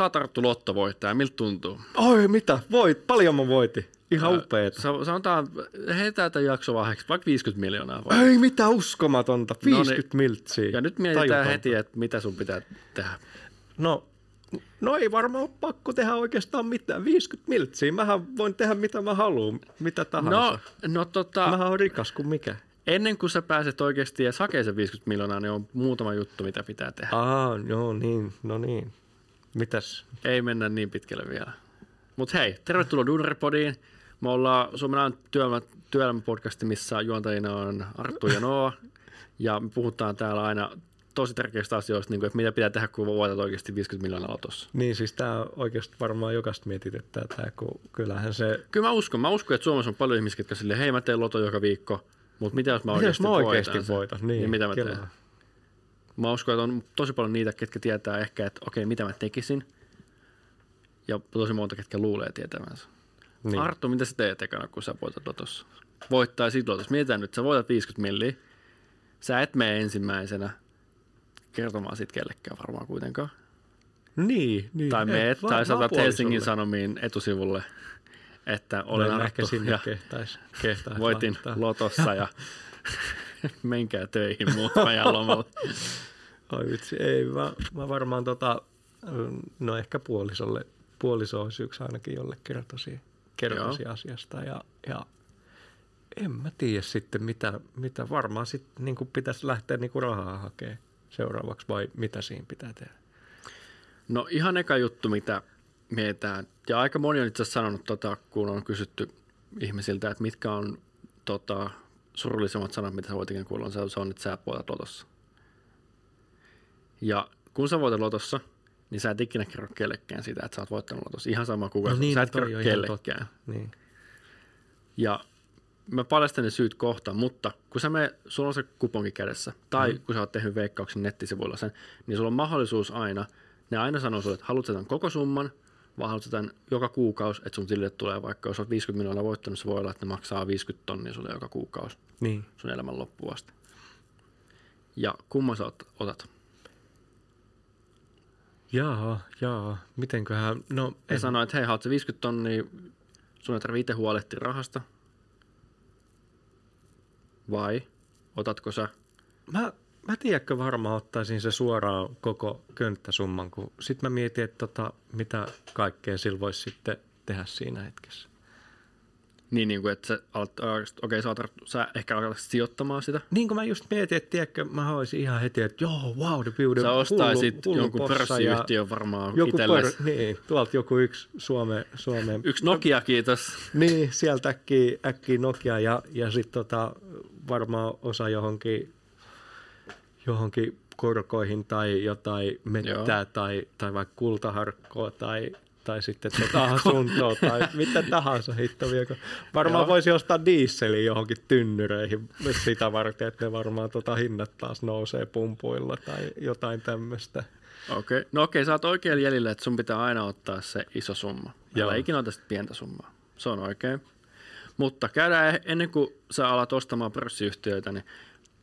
sä oot Arttu lottovoittaja, miltä tuntuu? Oi, mitä? Voit, paljon mä voitin. Ihan upeeta. Sa- sanotaan, heitään tämän jaksovaiheeksi vaikka 50 miljoonaa. Voi. Ei mitä uskomatonta, 50 No miltsiä. Ja nyt mietitään Tajutonta. heti, että mitä sun pitää tehdä. No, no ei varmaan ole pakko tehdä oikeastaan mitään. 50 miltsiä, mähän voin tehdä mitä mä haluan, mitä tahansa. No, no tota, Mähän on rikas kuin mikä. ennen kuin sä pääset oikeasti ja hakee sen 50 miljoonaa, niin on muutama juttu, mitä pitää tehdä. Aa, joo niin, no niin. Mitäs? Ei mennä niin pitkälle vielä. Mutta hei, tervetuloa Duunaripodiin. Me ollaan Suomen työelämä, työelämäpodcasti, missä juontajina on Arttu ja Noa. Ja me puhutaan täällä aina tosi tärkeistä asioista, niin kuin, että mitä pitää tehdä, kun voitat oikeasti 50 miljoonaa lotossa. Niin siis tää oikeasti varmaan jokaista mietityttää tää, kun kyllähän se... Kyllä mä uskon. Mä uskon, että Suomessa on paljon ihmisiä, jotka silleen, hei mä teen loto joka viikko, mutta mitä jos mä Mitä oikeasti, jos mä oikeasti voitan sen? voitan? Niin, niin mitä mä kyllä. teen? Mä uskon, että on tosi paljon niitä, ketkä tietää ehkä, että okei, mitä mä tekisin. Ja tosi monta, ketkä luulee tietävänsä. Niin. Arttu, mitä sä teet ekana, kun sä voitat lotossa? Voittaisit lotossa. Mietitään nyt, sä voitat 50 milliä. Sä et mene ensimmäisenä kertomaan sit kellekään varmaan kuitenkaan. Niin, niin. Tai meet, tai otat Helsingin. Sanomiin etusivulle, että No olen en ehkä Arttu ja kehtais, kehtais voitin laittaa. lotossa ja menkää töihin muut ajan lomalla. Oi vitsi, ei. Mä, mä varmaan tota, no ehkä puolisolle, puoliso olisi yksi ainakin, jolle kertoisi, kertoisi asiasta. Ja, ja en mä tiedä sitten, mitä, mitä varmaan sitten niin pitäisi lähteä niin rahaa hakemaan seuraavaksi vai mitä siinä pitää tehdä. No ihan eka juttu, mitä mietitään, ja aika moni on itse asiassa sanonut, tota, kun on kysytty ihmisiltä, että mitkä on tota, surullisemmat sanat, mitä sä voit ikinä kuulla, on se, se on, että sä voitat lotossa. Ja kun sä voitat lotossa, niin sä et ikinä kerro kellekään sitä, että sä oot voittanut lotossa. Ihan sama kuka, no niin, sä et kerro kellekään. Niin. Ja mä paljastan ne syyt kohta, mutta kun sä me, sulla on se kuponki kädessä, tai mm. kun sä oot tehnyt veikkauksen nettisivuilla sen, niin sulla on mahdollisuus aina, ne aina sanoo sulle, että haluat sä tämän koko summan, vai haluat tämän joka kuukausi, että sun tilille tulee vaikka, jos oot 50 miljoonaa voittanut, se voi olla, että ne maksaa 50 tonnia sulle joka kuukausi niin. sun elämän loppuun asti. Ja kumman sä ot- otat? Jaa, jaa. Mitenköhän, no Ne en, sanoo, että hei, haluat sä 50 tonnia, sun ei tarvitse itse huolehtia rahasta, vai otatko sä Mä, mä tiedätkö varmaan ottaisin se suoraan koko könttäsumman, kun sit mä mietin, että tota, mitä kaikkea sillä voisi sitten tehdä siinä hetkessä. Niin, niin kuin, että sä, alat, okei, okay, sä, sä ehkä alat sijoittamaan sitä. Niin kuin mä just mietin, että tiedätkö, mä olisin ihan heti, että joo, wow, the beauty. Sä ostaisit hullu jonkun possa pörssiyhtiön varmaan joku itsellesi. pör, niin, tuolta joku yksi Suome, Suomen Yksi Nokia, kiitos. Niin, sieltä äkkiä, äkkiä Nokia ja, ja sitten tota, varmaan osa johonkin, johonkin korkoihin tai jotain mettää tai, tai vaikka kultaharkkoa tai, tai sitten tota asuntoa tai mitä tahansa hitto vielä. Varmaan Joo. voisi ostaa dieseliä johonkin tynnyreihin sitä varten, että ne varmaan tota hinnat taas nousee pumpuilla tai jotain tämmöistä. Okei. Okay. No okei, okay, sä oot oikein jäljellä, että sun pitää aina ottaa se iso summa. Joo. Älä ikinä ota sitä pientä summaa. Se on oikein. Mutta käydään eh- ennen kuin sä alat ostamaan pörssiyhtiöitä, niin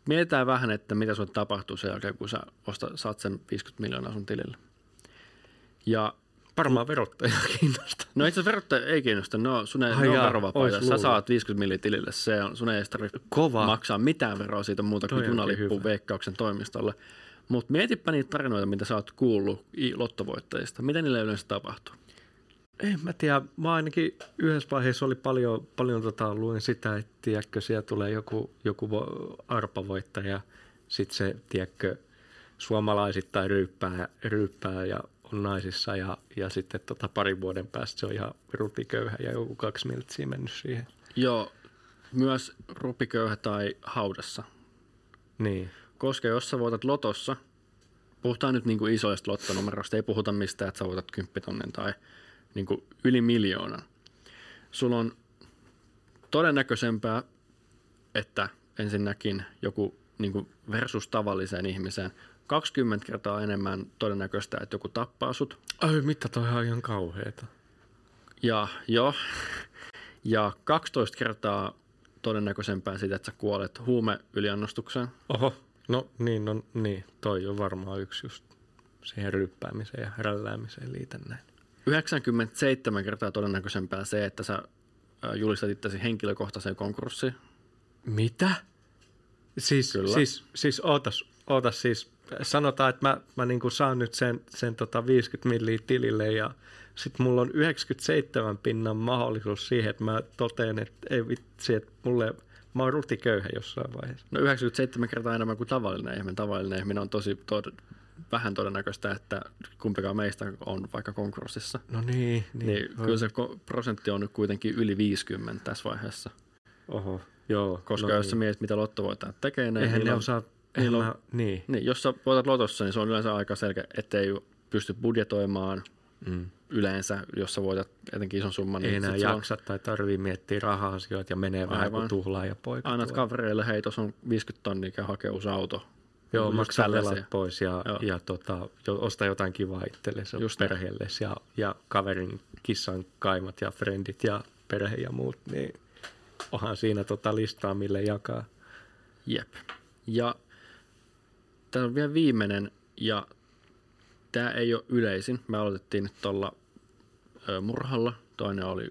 mietitään vähän, että mitä sun tapahtuu sen jälkeen, kun sä osta, saat sen 50 miljoonaa sun tilille. Ja Varmaan verottaja kiinnostaa. No itse asiassa verottaja ei kiinnosta, no sun ei, Ai jaa, verovapaita. Sä saat 50 milliä tilille, se on, sun ei tarvitse Kova. maksaa mitään veroa siitä muuta kuin junalippu veikkauksen toimistolle. Mutta mietipä niitä tarinoita, mitä sä oot kuullut lottovoittajista. Mitä niille yleensä tapahtuu? En mä tiedä, mä ainakin yhdessä vaiheessa oli paljon, paljon tota, luin sitä, että tiedätkö, siellä tulee joku, joku vo- arpavoittaja, sitten se, tiedätkö, suomalaisittain ryyppää, ryyppää ja on naisissa ja, ja sitten tota, parin vuoden päästä se on ihan rutiköyhä ja joku kaksi miltsiä mennyt siihen. Joo, myös rupiköyhä tai haudassa. Niin, Koska jos sä voitat lotossa, puhutaan nyt niin kuin isoista lottonumeroista, ei puhuta mistään, että sä voitat kymppitonnin tai niin kuin yli miljoonan. Sulla on todennäköisempää, että ensinnäkin joku niin kuin versus tavalliseen ihmiseen 20 kertaa enemmän todennäköistä, että joku tappaa sut. ai mitä toi on ihan kauheeta. Ja jo, ja 12 kertaa todennäköisempää sitä, että sä kuolet huumeyliannostukseen. Oho, no niin, no niin, toi on varmaan yksi just. siihen ryppäämiseen ja rälläämiseen liitän näin. 97 kertaa todennäköisempää se, että sä ää, julistat itsesi henkilökohtaiseen konkurssiin. Mitä? Siis, Kyllä. siis, siis ootas, ootas siis, sanotaan, että mä, mä niinku saan nyt sen, sen tota 50 milliä tilille ja sitten mulla on 97 pinnan mahdollisuus siihen, että mä toteen, että ei vitsi, että mulle, mä oon rutiköyhä jossain vaiheessa. No 97 kertaa enemmän kuin tavallinen ihminen. Tavallinen ihminen on tosi tod- vähän todennäköistä, että kumpikaan meistä on vaikka konkurssissa. No niin, Niin, niin kyllä se prosentti on nyt kuitenkin yli 50 tässä vaiheessa. Oho, joo. Koska no jos niin. sä mietit, mitä lottovoittajat tekee, niin Eihän ne on- osaa, niillä on- mä, niin. Niin, jos sä voitat lotossa, niin se on yleensä aika selkeä, ettei pysty budjetoimaan Mm. yleensä, jos sä voitat etenkin ison summan. Ei niin enää se on- jaksa tai tarvii miettiä raha-asioita ja menee vähän Aivan. kuin tuhlaa ja poika. Annat kavereille, hei, tuossa on 50 tonnia, käy hakee uusi auto. Joo, maksaa velat pois ja, Joo. ja tota, jo, osta jotain kivaa itsellesi Just perheellesi ja, ja kaverin kissan kaimat ja frendit ja perhe ja muut, niin onhan siinä tota listaa, mille jakaa. Jep. Ja tämä on vielä viimeinen, ja tämä ei ole yleisin. Me aloitettiin nyt tuolla murhalla. Toinen oli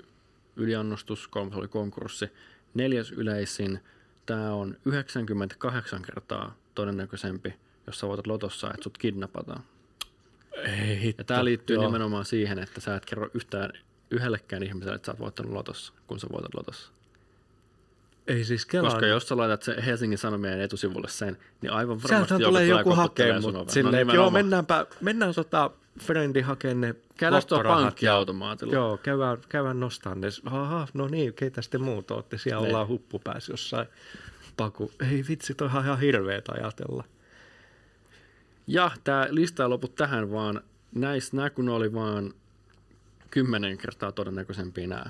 yliannostus, kolmas oli konkurssi. Neljäs yleisin, tämä on 98 kertaa todennäköisempi, jos sä voitat lotossa, että sut kidnapataan. Ei hitto. Ja tämä liittyy Joo. nimenomaan siihen, että sä et kerro yhtään yhdellekään ihmiselle, että sä oot voittanut lotossa, kun sä voitat lotossa. Ei siis kelaa. Koska jos sä laitat se Helsingin Sanomien etusivulle sen, niin aivan varmasti Sieltä joku tulee joku hakee sun mut oveen. silleen, No joo, mennäänpä, mennään tota frendi hakemaan ne Käydään ja- pankkiautomaatilla. Joo, käydään, käydään nostamaan ne. Aha, no niin, keitä sitten muut olette? Siellä Niin. ollaan huppupäässä jossain paku. Ei vitsi, toi on ihan hirveetä ajatella. Ja tämä lista ei lopu tähän, vaan näissä, nämä kun oli vaan kymmenen kertaa todennäköisempiä nämä,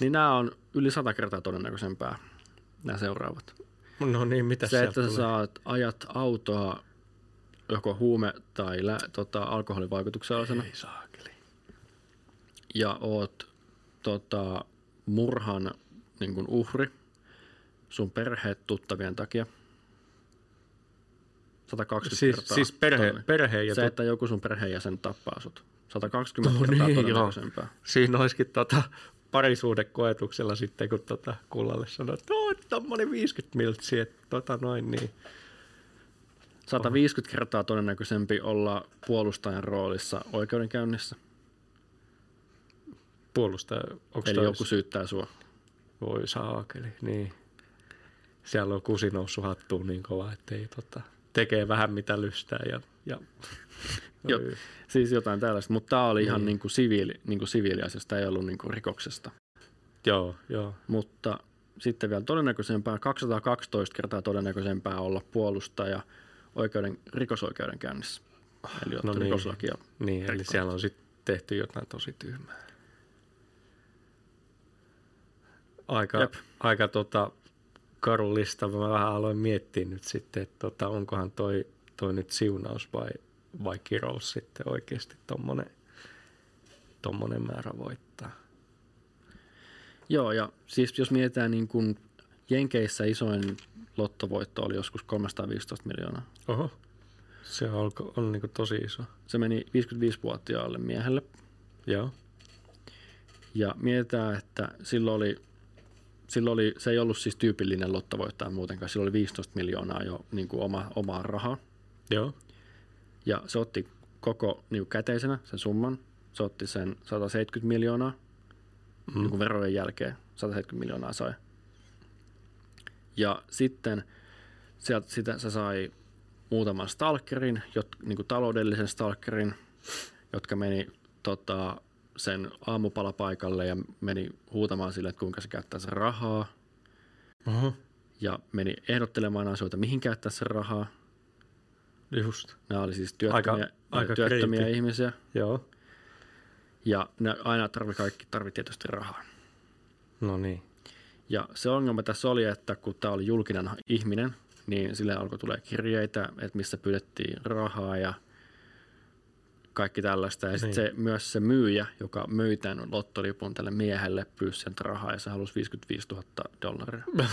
niin nämä on yli sata kertaa todennäköisempää, nämä seuraavat. No niin, mitä Se, että sä tulee? saat ajat autoa joko huume- tai lä- tota, alkoholivaikutuksellisena Ei saakeli. ja oot tota, murhan niin kuin uhri sun perheet tuttavien takia. 120 Siis, kertaa. siis perhe, perhe ja Se, että joku sun perheenjäsen tappaa sut. 120 No kertaa niin, todennäköisempää. siinä olisikin tota parisuudekoetuksella sitten, kun tota kullalle sanoo, että no, tommonen 50 miltsiä, että tota noin niin. 150 kertaa todennäköisempi olla puolustajan roolissa oikeudenkäynnissä. Puolustaja, onko Eli joku syyttää sua. Voi saakeli, niin. Siellä on kusi noussut hattuun niin kova, että ei tota, tekee vähän mitä lystää ja, ja. Oi. Siis jotain tällaista, mutta tämä oli ihan Niin. niin kuin siviili, niin kuin siviiliasiasta, ei ollut niin kuin rikoksesta. joo, joo. Mutta sitten vielä todennäköisempää, 212 kertaa todennäköisempää olla puolustaja oikeuden, rikosoikeudenkäynnissä. Eli No niin. rikoslakia. Niin, eli siellä on sitten tehty jotain tosi tyhmää. Aika, Jep. aika tota, karu lista. Mä vähän aloin miettiä nyt sitten, että tota, onkohan toi, toi nyt siunaus vai, vai kirous sitten oikeasti tommonen, tommonen määrä voittaa. Joo, ja siis jos mietitään niin kuin Jenkeissä isoin lottovoitto oli joskus 315 miljoonaa. Oho. Se on, on niin tosi iso. Se meni 55-vuotiaalle miehelle. Joo. Ja mietitään, että silloin oli, silloin oli, se ei ollut siis tyypillinen lottovoittaja muutenkaan, sillä oli 15 miljoonaa jo niin kuin oma, omaa rahaa. Joo. Ja se otti koko niin kuin käteisenä sen summan. Se otti sen 170 miljoonaa mm. niin kuin verojen jälkeen. 170 miljoonaa sai. Ja sitten sieltä sitä se sai muutaman stalkerin, jot, niin kuin taloudellisen stalkerin, jotka meni tota, sen aamupalapaikalle ja meni huutamaan sille, että kuinka se käyttää sen rahaa. Oho. Ja meni ehdottelemaan asioita, mihin käyttää sen rahaa. Just. Nämä oli siis työttömiä, Aika- aika työttömiä creepy. ihmisiä. Joo. Ja ne aina tarvi kaikki tarvi tietysti rahaa. No niin. Ja se ongelma tässä oli, että kun tämä oli julkinen ihminen, niin sille alkoi tulee kirjeitä, että missä pyydettiin rahaa ja kaikki tällaista. Ja sitten Niin. se, myös se myyjä, joka myi tämän lottolipun tälle miehelle, pyysi sieltä rahaa ja se halusi 55 000 dollaria.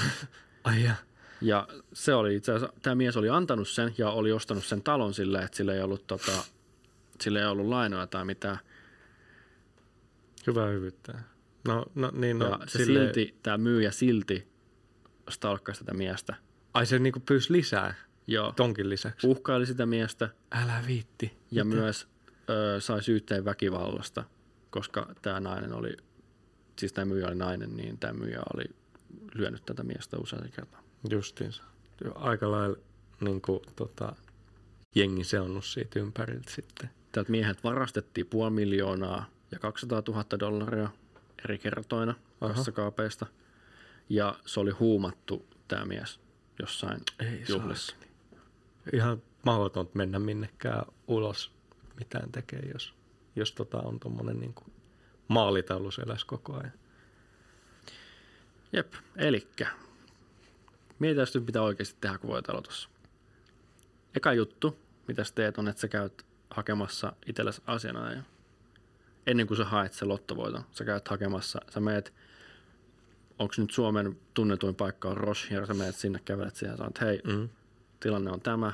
Ai ja. Ja se oli itse asiassa, tämä mies oli antanut sen ja oli ostanut sen talon sille, että sillä ei ollut, tota, sillä ei ollut lainoja tai mitään. Hyvä hyvyyttä. No, no niin, no, ja se silleen- silti, tämä myyjä silti stalkkasi tätä miestä. Ai se niinku pyysi lisää Joo, tonkin lisäksi. uhkaili sitä miestä Älä viitti. ja Mitä? myös ö, sai syytteen väkivallasta, koska tämä nainen oli, siis tämä myyjä oli nainen, niin tämä myyjä oli lyönyt tätä miestä usein kertaa. Justiinsa. Aika lailla niin kuin, tota, jengi seonnut siitä ympäriltä sitten. Tältä miehet varastettiin puoli miljoonaa ja 200 000 dollaria eri kertoina kassakaapeista. Ja se oli huumattu tämä mies jossain Ei juhlissa. Ihan mahdotonta mennä minnekään ulos mitään tekee, jos, jos tota on tuommoinen niin maalitaulu selässä koko ajan. Jep, elikkä. Mietitään nyt, mitä oikeasti tehdä, kun voit aloitossa. Eka juttu, mitä sä teet, on, että sä käyt hakemassa itsellesi asianajaja. Ennen kuin sä haet sen lottovoiton, sä käyt hakemassa, sä meet, onko nyt Suomen tunnetuin paikka on Roche, ja sä meet sinne, kävelet siihen ja sanot, hei, Mm. tilanne on tämä,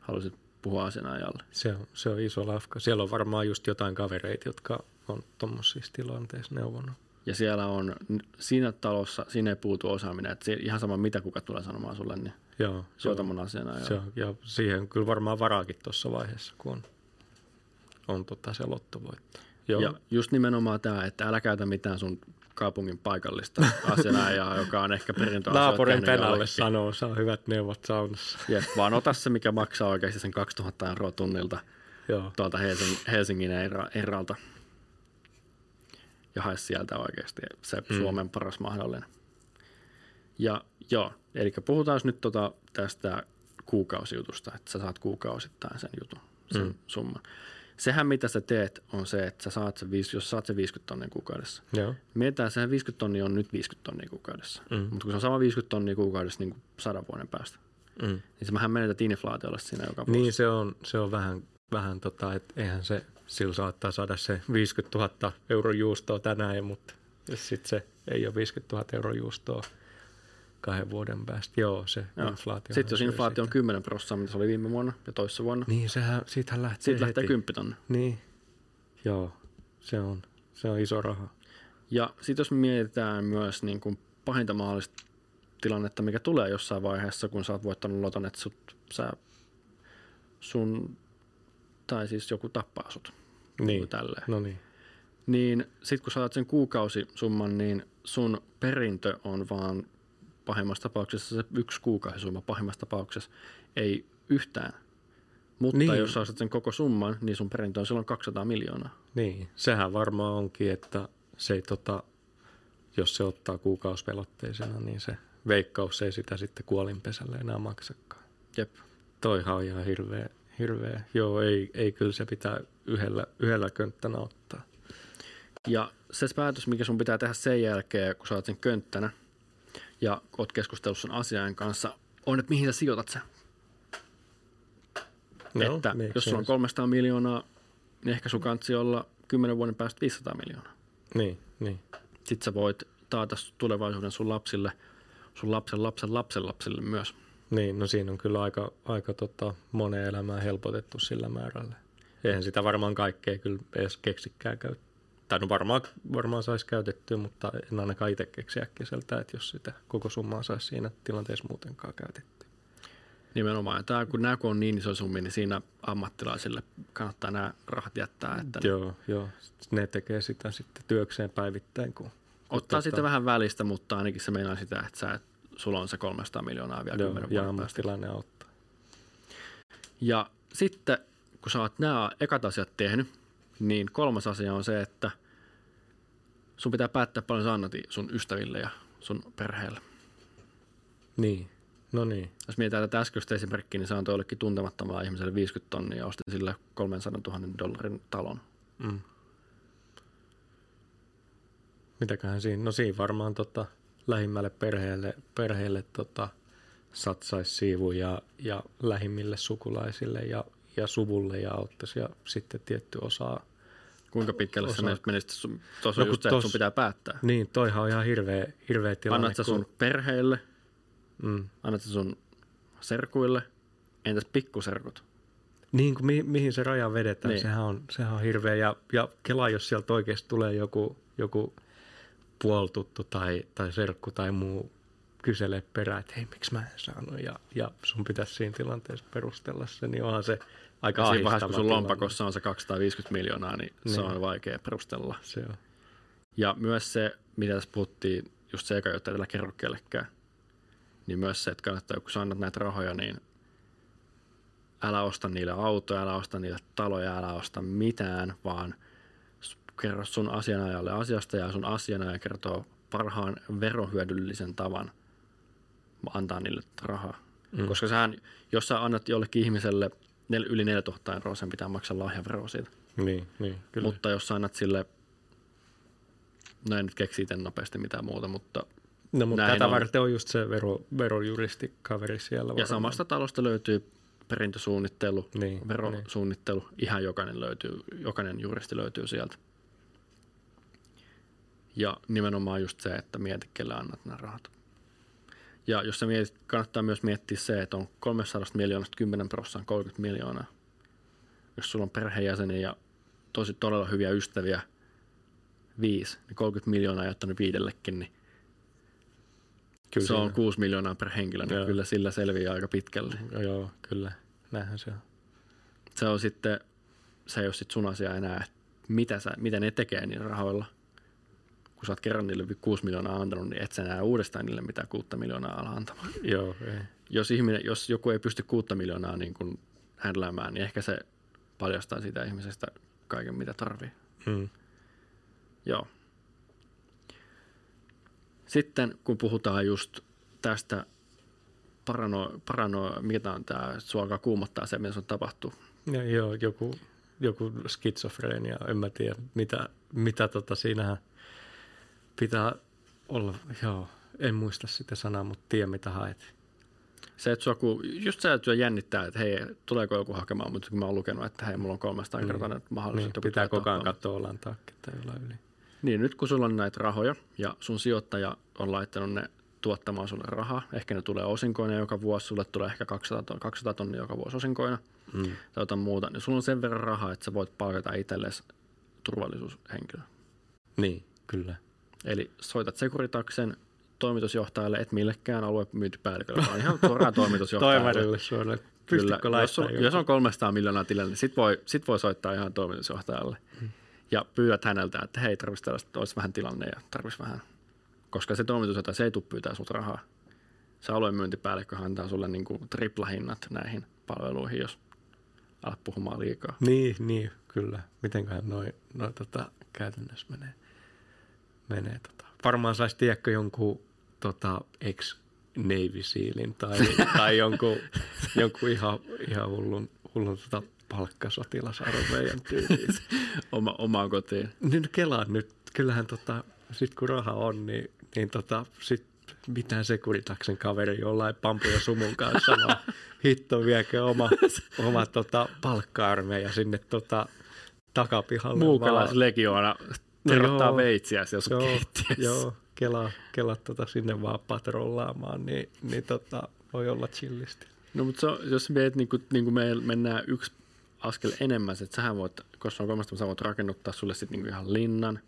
haluaisit puhua asianajalle. Se, on, se on iso lafka. Siellä on varmaan just jotain kavereita, jotka on tuommoisissa tilanteissa neuvonut. Ja siellä on, siinä talossa, siinä ei puutu osaaminen, että ihan sama mitä kuka tulee sanomaan sulle, niin Joo, se on, mun asianajalle. se on, ja siihen kyllä varmaan varaakin tuossa vaiheessa, kun on, on tota se lottovoitto. Joo, Ja just nimenomaan tämä, että älä käytä mitään sun kaupungin paikallista asianajaa, joka on ehkä perintöasioita naapurin penalle jollekin. sanoo, saa hyvät neuvot saunassa. Jep, vaan ota se, mikä maksaa oikeasti sen 2000 euroa tunnilta Joo, tuolta Helsingin, Helsingin erä, eralta. Ja hae sieltä oikeasti se mm. Suomen paras mahdollinen. Ja joo, eli puhutaan nyt tota tästä kuukausijutusta, että sä saat kuukausittain sen jutun, sen mm. summan. Sehän mitä sä teet on se, että sä saat se, jos saat se 50 tonnia kuukaudessa. joo. Mietitään, sehän 50 tonnia on nyt 50 tonnia kuukaudessa. Mm. Mutta kun se on sama 50 tonnia kuukaudessa niin kuin sadan vuoden päästä, Mm. niin sä vähän menetät inflaatiolla siinä joka vuosi. Niin se on, se on vähän, vähän tota, että eihän se, sillä saattaa saada se 50 000 euro juustoa tänään, mutta sitten se ei ole 50 000 euro juustoa kahden vuoden päästä. Joo, se Joo. inflaatio. Sitten jos inflaatio on 10 prosenttia, mitä se oli viime vuonna ja toissa vuonna, niin sehän, siitähän lähtee siitä lähtee heti. 10 tonnia. Niin, joo, se on, se on iso raha. Ja sitten jos mietitään myös niin kuin pahinta mahdollista tilannetta, mikä tulee jossain vaiheessa, kun sä oot voittanut loton, että sut, sä, sun, tai siis joku tappaa sut. Niin, Tälleen. no niin. Niin sitten kun saat sen kuukausisumman, niin sun perintö on vaan pahimmassa tapauksessa se yksi kuukausisumma pahimmassa tapauksessa, ei yhtään. Mutta Niin. jos sä saat sen koko summan, niin sun perintö on silloin 200 miljoonaa. Niin, sehän varmaan onkin, että se ei tota, jos se ottaa kuukausvelotteisena, niin se veikkaus ei sitä sitten kuolinpesälle enää maksakaan. Jep. Toihan on ihan hirveä, hirveä. Joo, ei, ei kyllä se pitää yhdellä, yhdellä könttänä ottaa. Ja se päätös, mikä sun pitää tehdä sen jälkeen, kun sä oot sen könttänä ja oot keskustellut sun asiain kanssa, on, että mihin sä sijoitat sen. No, että jos sulla on sense. 300 miljoonaa, niin ehkä sun kansi olla 10 vuoden päästä 500 miljoonaa. Niin, niin. Sitten sä voit taata tulevaisuuden sun lapsille, sun lapsen lapsen lapsen lapsille myös. Niin, no siinä on kyllä aika, aika tota, monen elämää helpotettu sillä määrällä. Eihän sitä varmaan kaikkea kyllä edes keksikään käyttää. Tai no varmaan, varmaan saisi käytettyä, mutta en ainakaan itse keksi äkkiseltä, että jos sitä koko summaa saisi siinä tilanteessa muutenkaan käytettyä. Nimenomaan. Tää, kun nämä kun on niin iso summi, niin siinä ammattilaisille kannattaa nämä rahat jättää. Että ne Joo, joo. Ne tekee sitä sitten työkseen päivittäin. Kun, kun ottaa sitten vähän välistä, mutta ainakin se meinaa sitä, että sä, et- sulla on se 300 miljoonaa vielä joo, 10 ja ammattilainen auttaa. Ja sitten, kun sä oot nämä ekat asiat tehnyt, niin kolmas asia on se, että sun pitää päättää paljon sä annat sun ystäville ja sun perheelle. Niin, no niin. Jos mietitään tätä äskeistä esimerkkiä, niin se antoi jollekin tuntemattomalle ihmiselle 50 tonnia ja osti sille 300 000 dollarin talon. Mm. Mitäköhän siinä? No siinä varmaan tota, lähimmälle perheelle, perheelle tota, satsaisi siivu ja, ja lähimmille sukulaisille ja, ja suvulle ja auttaisi ja sitten tietty osaa. Kuinka pitkälle Osa- sä menisit sun, tuossa No just se, että tos- sun pitää päättää. Niin, toihan on ihan hirveä, hirveä tilanne. Annat sä kun- sun perheelle Mm. annat sen sun serkuille, entäs pikkuserkut? Niin kuin mi- mihin se raja vedetään, Niin. niin. sehän, on, sehän on hirveä. Ja, ja kelaa, jos sieltä oikeasti tulee joku, joku puoltuttu tai, tai serkku tai muu kyselee perään, että hei, miksi mä en saanut, ja, ja sun pitäisi siinä tilanteessa perustella se, niin onhan se aika Siinä vaiheessa, kun sun tilanne. lompakossa on se 250 miljoonaa, niin, niin. se on vaikea perustella. Se on. Ja myös se, mitä tässä puhuttiin, just se eka juttu, että älä kerro kellekään. Niin myös se, että kannattaa, kun sä annat näitä rahoja, niin älä osta niille autoja, älä osta niille taloja, älä osta mitään, vaan kerro sun asianajalle asiasta ja sun asianaja kertoo parhaan verohyödyllisen tavan antaa niille rahaa. Mm. Koska sähän, jos sä annat jollekin ihmiselle nel, yli 4000 euroa, sen pitää maksaa lahjaveroa siitä. Niin, niin, kyllä. Mutta jos sä annat sille, no en nyt keksi itse nopeasti mitään muuta, mutta no, mutta tätä on. varten on just se vero, verojuristi-kaveri siellä. ja varmaan. samasta talosta löytyy perintösuunnittelu, Niin, verosuunnittelu, ihan jokainen löytyy, jokainen juristi löytyy sieltä. Ja nimenomaan just se, että mieti, kelle annat nämä rahat. Ja jos sä mietit, kannattaa myös miettiä se, että on 300 miljoonasta 10 prosenttia 30 miljoonaa. Jos sulla on perheenjäseniä ja tosi todella hyviä ystäviä, viisi, niin 30 miljoonaa jättänyt viidellekin, niin kyllä se on siinä- 6 miljoonaa per henkilö, niin Joo. kyllä sillä selviää aika pitkälle. Joo, kyllä. Näinhän se on. Se on sitten, se ei ole sitten sun asia enää, että mitä, sä, mitä ne tekee niillä rahoilla. Kun sä oot kerran niille 6 miljoonaa antanut, niin et sä enää uudestaan niille mitään 6 miljoonaa ala antamaan. Joo, ei. Jos, ihminen, jos joku ei pysty 6 miljoonaa niin kun händläämään, niin ehkä se paljastaa siitä ihmisestä kaiken, mitä tarvii. Mm. Joo. Sitten kun puhutaan just tästä parano, parano mitä on tämä, sua alkaa kuumottaa se, mitä sun tapahtuu. Ja, joo, joku, joku skitsofreenia, en mä tiedä, mitä, mitä tota siinähän pitää olla, joo, en muista sitä sanaa, mutta tiedä mitä haet. Se, että sua, kun, just se, että jännittää, että hei, tuleeko joku hakemaan, mutta kun mä oon lukenut, että hei, mulla on 300 Niin. kertaa Niin, mahdollisuus. pitää koko ajan katsoa olan taakse tai jollain yli. Niin, nyt kun sulla on näitä rahoja ja sun sijoittaja on laittanut ne tuottamaan sulle rahaa, ehkä ne tulee osinkoina joka vuosi, sulle tulee ehkä 200, ton, 200 tonnia joka vuosi osinkoina Mm. tai jotain muuta, niin sulla on sen verran rahaa, että sä voit palkata itsellesi turvallisuushenkilö. Niin, kyllä. Eli soitat Securitaksen toimitusjohtajalle, et millekään aluemyyntipäällikölle, vaan ihan suoraan toimitusjohtajalle. Toimarille suoraan. Kyllä, jos, on, jos on 300 miljoonaa tilillä, niin sit voi, sit voi soittaa ihan toimitusjohtajalle. Mm. Ja pyydät häneltä, että hei, tarvitsisi tällaista, olisi vähän tilanne ja tarvitsisi vähän. Koska se toimitusjohtaja, se ei tule pyytää sulta rahaa. Se aluemyyntipäällikkö antaa sulle niin kuin triplahinnat näihin palveluihin, jos alat puhumaan liikaa. Niin, niin, kyllä. Mitenköhän noin noi, tota, käytännössä menee? Menee tota. Varmaan saisi tiedäkö jonkun tota, ex Navy Sealin tai, tai jonkun, jonkun ihan, ihan hullun, hullun tota palkkasotilasarmeijan tyyliin. Oma, omaan kotiin. Nyt kelaan nyt, kyllähän tota, sit kun raha on, niin, niin tota, sit mitään sekuritaksen kaveri jollain pampu ja sumun kanssa, vaan hitto viekö oma, oma tota, palkka-armeija sinne tota, takapihalle. vaan- Muukalaislegioona No veitsiä jos Joo, keittiössä. joo kela, kela tota sinne vaan patrollaamaan, niin, niin tota, voi olla chillisti. No mutta se jos mietit, niin kuin, niin kuin me mennään yksi askel enemmän, että sähän voit, koska on kolmesta, sä voit rakennuttaa sulle sitten niin ihan linnan,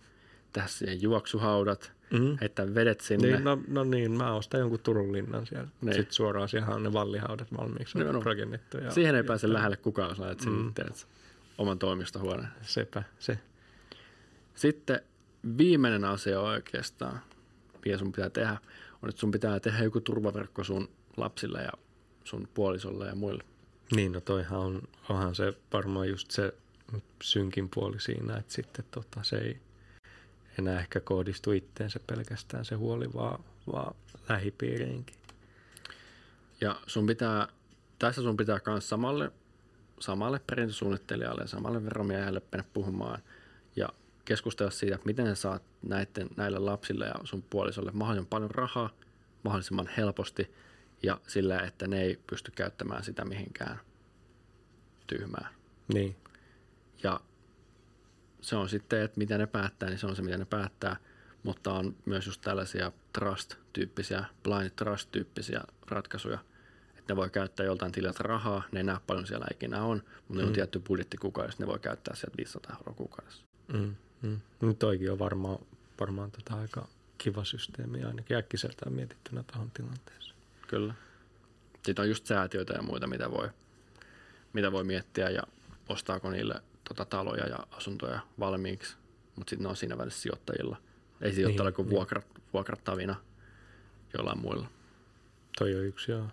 tehdä siihen juoksuhaudat, Mm. heittää vedet sinne. Niin, no, no niin, mä ostan jonkun Turun linnan siellä. Niin. Sitten suoraan siellä on ne vallihaudat valmiiksi Joo, no. rakennettu. Ja, Siihen ei ja pääse tää- lähelle kukaan, jos laitat sinne Mm. teet, oman toimistohuoneen. Sepä, se. Sitten viimeinen asia oikeastaan, mikä sun pitää tehdä, on, että sun pitää tehdä joku turvaverkko sun lapsille ja sun puolisolle ja muille. Niin, no toihan on, onhan se varmaan just se synkin puoli siinä, että sitten tota, se ei enää ehkä kohdistu itteensä pelkästään se huoli, vaan, vaan lähipiiriinkin. Ja sun pitää, tässä sun pitää myös samalle, samalle perintösuunnittelijalle ja samalle veromiehelle mennä puhumaan ja keskustella siitä, että miten sä saat näiden, näille lapsille ja sun puolisolle mahdollisimman paljon rahaa mahdollisimman helposti ja sillä, että ne ei pysty käyttämään sitä mihinkään tyhmään. Niin, Ja se on sitten, että mitä ne päättää, niin se on se, mitä ne päättää. mutta on myös just tällaisia trust-tyyppisiä, blind trust-tyyppisiä ratkaisuja, että ne voi käyttää joltain tililtä rahaa, ne ei näe paljon siellä ikinä on, mutta mm. ne on tietty budjetti kuukaudessa, ne voi käyttää sieltä 500 euroa kuukaudessa. Mm, mm. Nyt toikin on varmaan, varmaan tota aika kiva systeemi ainakin äkkiseltään mietittynä tuohon tilanteeseen. Kyllä. Sitten on just säätiöitä ja muita, mitä voi, mitä voi miettiä ja ostaako niille tota, taloja ja asuntoja valmiiksi, mutta sitten ne on siinä välissä sijoittajilla. Ei sijoittajilla niin, kuin niin. Vuokrat, vuokrattavina jollain muilla. Toi on yksi, joo.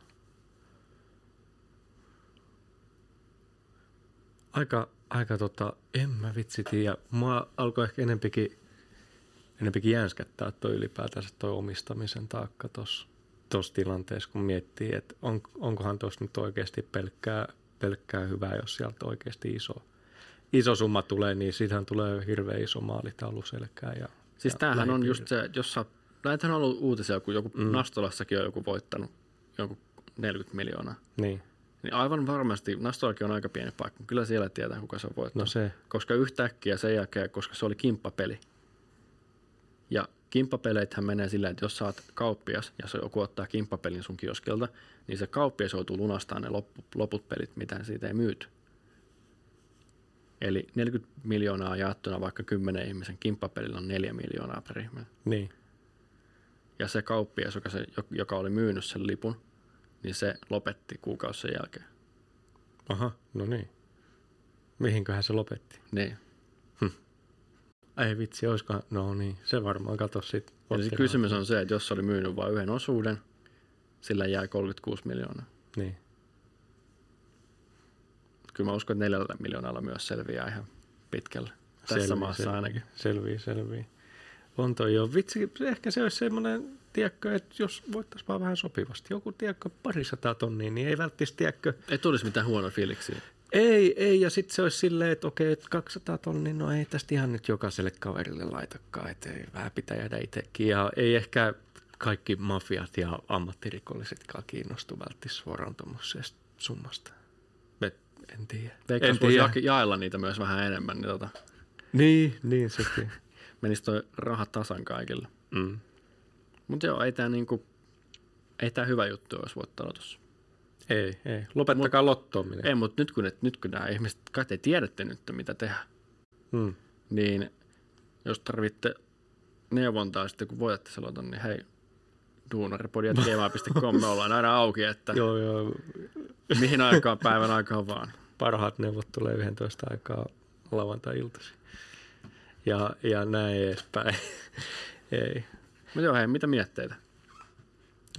Aika, aika tota, en mä vitsi tiedä. Mua alkoi ehkä enempikin, enempikin jänskättää toi ylipäätänsä toi omistamisen taakka tuossa tos tilanteessa, kun miettii, että on, onkohan tuossa nyt oikeasti pelkkää, pelkkää hyvää, jos sieltä oikeasti iso, iso summa tulee, niin siitähän tulee hirveän iso maalitaulu selkää. Ja, siis ja tämähän on just se, jos sä, näitähän on ollut uutisia, kun joku mm. Nastolassakin on joku voittanut joku 40 miljoonaa. Niin. Niin aivan varmasti, Nastolakin on aika pieni paikka, kyllä siellä tietää, kuka se on voittanut. No se. Koska yhtäkkiä sen jälkeen, koska se oli kimppapeli. Ja kimppapeleithän menee silleen, että jos oot kauppias ja se joku ottaa kimppapelin sun kioskelta, niin se kauppias joutuu lunastamaan ne loppu, loput pelit, mitä siitä ei myyty. Eli 40 miljoonaa jaettuna vaikka 10 ihmisen kimppapelillä on 4 miljoonaa per ihminen. Niin. Ja se kauppias, joka, se, joka oli myynyt sen lipun, niin se lopetti kuukausi sen jälkeen. Aha, no niin. Mihinköhän se lopetti? Niin. Ei vitsi, olisiko, no niin, se varmaan kato sit. Eli se kysymys on se, että jos se oli myynyt vain yhden osuuden, sillä jää 36 miljoonaa. Niin. Kyllä mä uskon, että neljällä miljoonalla myös selviää ihan pitkälle. Tässä Selvii, maassa ainakin. Selvii, selvii. On toi jo. Vitsi, ehkä se olisi semmoinen, tiedätkö, että jos voittaisiin vaan vähän sopivasti. Joku, tiedätkö, parisataa tonnia, niin ei välttämättä, tiedätkö. Ei tulisi mitään huonoa fiiliksiä. Ei, ei, ja sitten se olisi silleen, että okei, että 200 tonnia, no ei tästä ihan nyt jokaiselle kaverille laitakaan, että ei, vähän pitää jäädä itsekin. Ja ei ehkä kaikki mafiat ja ammattirikollisetkaan kiinnostu välttämättä suoraan tuommoisesta summasta. Et, en tiedä. Veikkaus en voisi tiedä. ja- jaella niitä myös vähän enemmän, niin tota, Niin, niin sekin. Menisi toi raha tasan kaikille. Mm. Mutta joo, ei tämä niinku, ei tää hyvä juttu olisi voittanut tuossa. Ei, ei. Lopettakaa lottoaminen. Ei, mutta nyt kun, et, nyt kun nämä ihmiset, kai te tiedätte nyt mitä tehdä, Mm. niin jos tarvitte neuvontaa sitten kun voitatte sen loton, niin hei, duunaripodi.gmail.com, me ollaan aina auki, että Joo, joo. mihin aikaan päivän aikaan vaan. Parhaat neuvot tulee 11 aikaa lauantai-iltaisin. Ja, ja näin edespäin. ei. Mutta joo, hei, mitä mietteitä?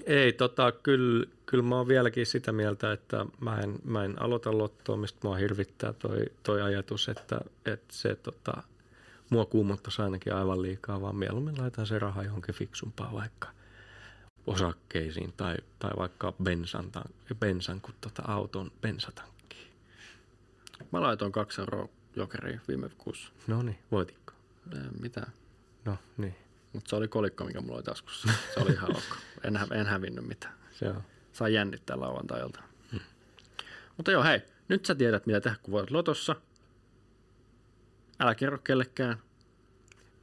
Ei, tota, kyllä, kyllä mä oon vieläkin sitä mieltä, että mä en, mä en aloita lottoamista. Mua hirvittää toi, toi ajatus, että, että se tota, mua kuumottaisi ainakin aivan liikaa, vaan mieluummin laitan se raha johonkin fiksumpaan vaikka osakkeisiin tai, tai vaikka bensan, bensan kuin tota auton bensatankkiin. Mä laitoin kaksi euroa jokeriin viime kuussa. No niin, voititko? Ei mitään. No niin, Mutta se oli kolikko, mikä mulla oli taskussa. Se oli ihan ok. En, en hävinnyt mitään. se on. Saa jännittää lauantailta. Hmm. Mutta joo, hei. Nyt sä tiedät, mitä tehdä, kun voit lotossa. Älä kerro kellekään.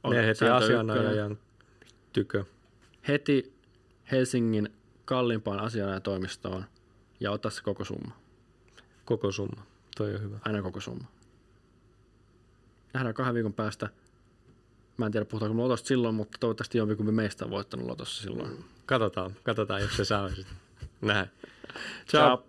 On Ne heti asianajajan tykö. Heti Helsingin kalliimpaan asianajatoimistoon ja ota se koko summa. Koko summa. Toi on hyvä. Aina koko summa. Nähdään kahden viikon päästä. Mä en tiedä puhutaanko me lotosta silloin, mutta toivottavasti jompikumpi meistä on voittanut lotossa silloin. Katsotaan, katsotaan, jos se saa sitten. Näin. Ciao.